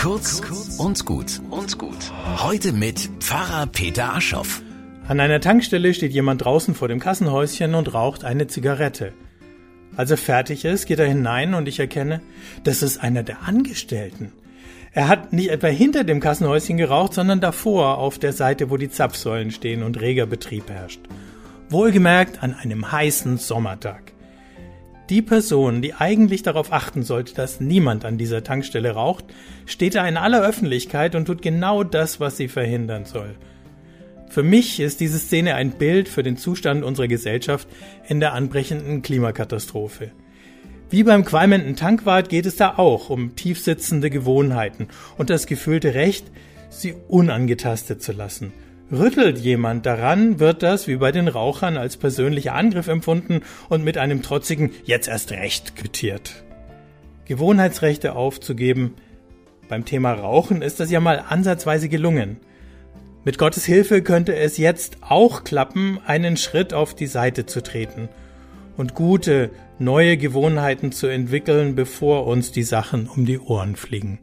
Kurz und gut und gut. Heute mit Pfarrer Peter Aschoff. An einer Tankstelle steht jemand draußen vor dem Kassenhäuschen und raucht eine Zigarette. Als er fertig ist, geht er hinein und ich erkenne, das ist einer der Angestellten. Er hat nicht etwa hinter dem Kassenhäuschen geraucht, sondern davor auf der Seite, wo die Zapfsäulen stehen und reger Betrieb herrscht. Wohlgemerkt an einem heißen Sommertag. Die Person, die eigentlich darauf achten sollte, dass niemand an dieser Tankstelle raucht, steht da in aller Öffentlichkeit und tut genau das, was sie verhindern soll. Für mich ist diese Szene ein Bild für den Zustand unserer Gesellschaft in der anbrechenden Klimakatastrophe. Wie beim qualmenden Tankwart geht es da auch um tiefsitzende Gewohnheiten und das gefühlte Recht, sie unangetastet zu lassen – Rüttelt jemand daran, wird das, wie bei den Rauchern, als persönlicher Angriff empfunden und mit einem trotzigen Jetzt erst recht quittiert. Gewohnheitsrechte aufzugeben, beim Thema Rauchen ist das ja mal ansatzweise gelungen. Mit Gottes Hilfe könnte es jetzt auch klappen, einen Schritt auf die Seite zu treten und gute, neue Gewohnheiten zu entwickeln, bevor uns die Sachen um die Ohren fliegen.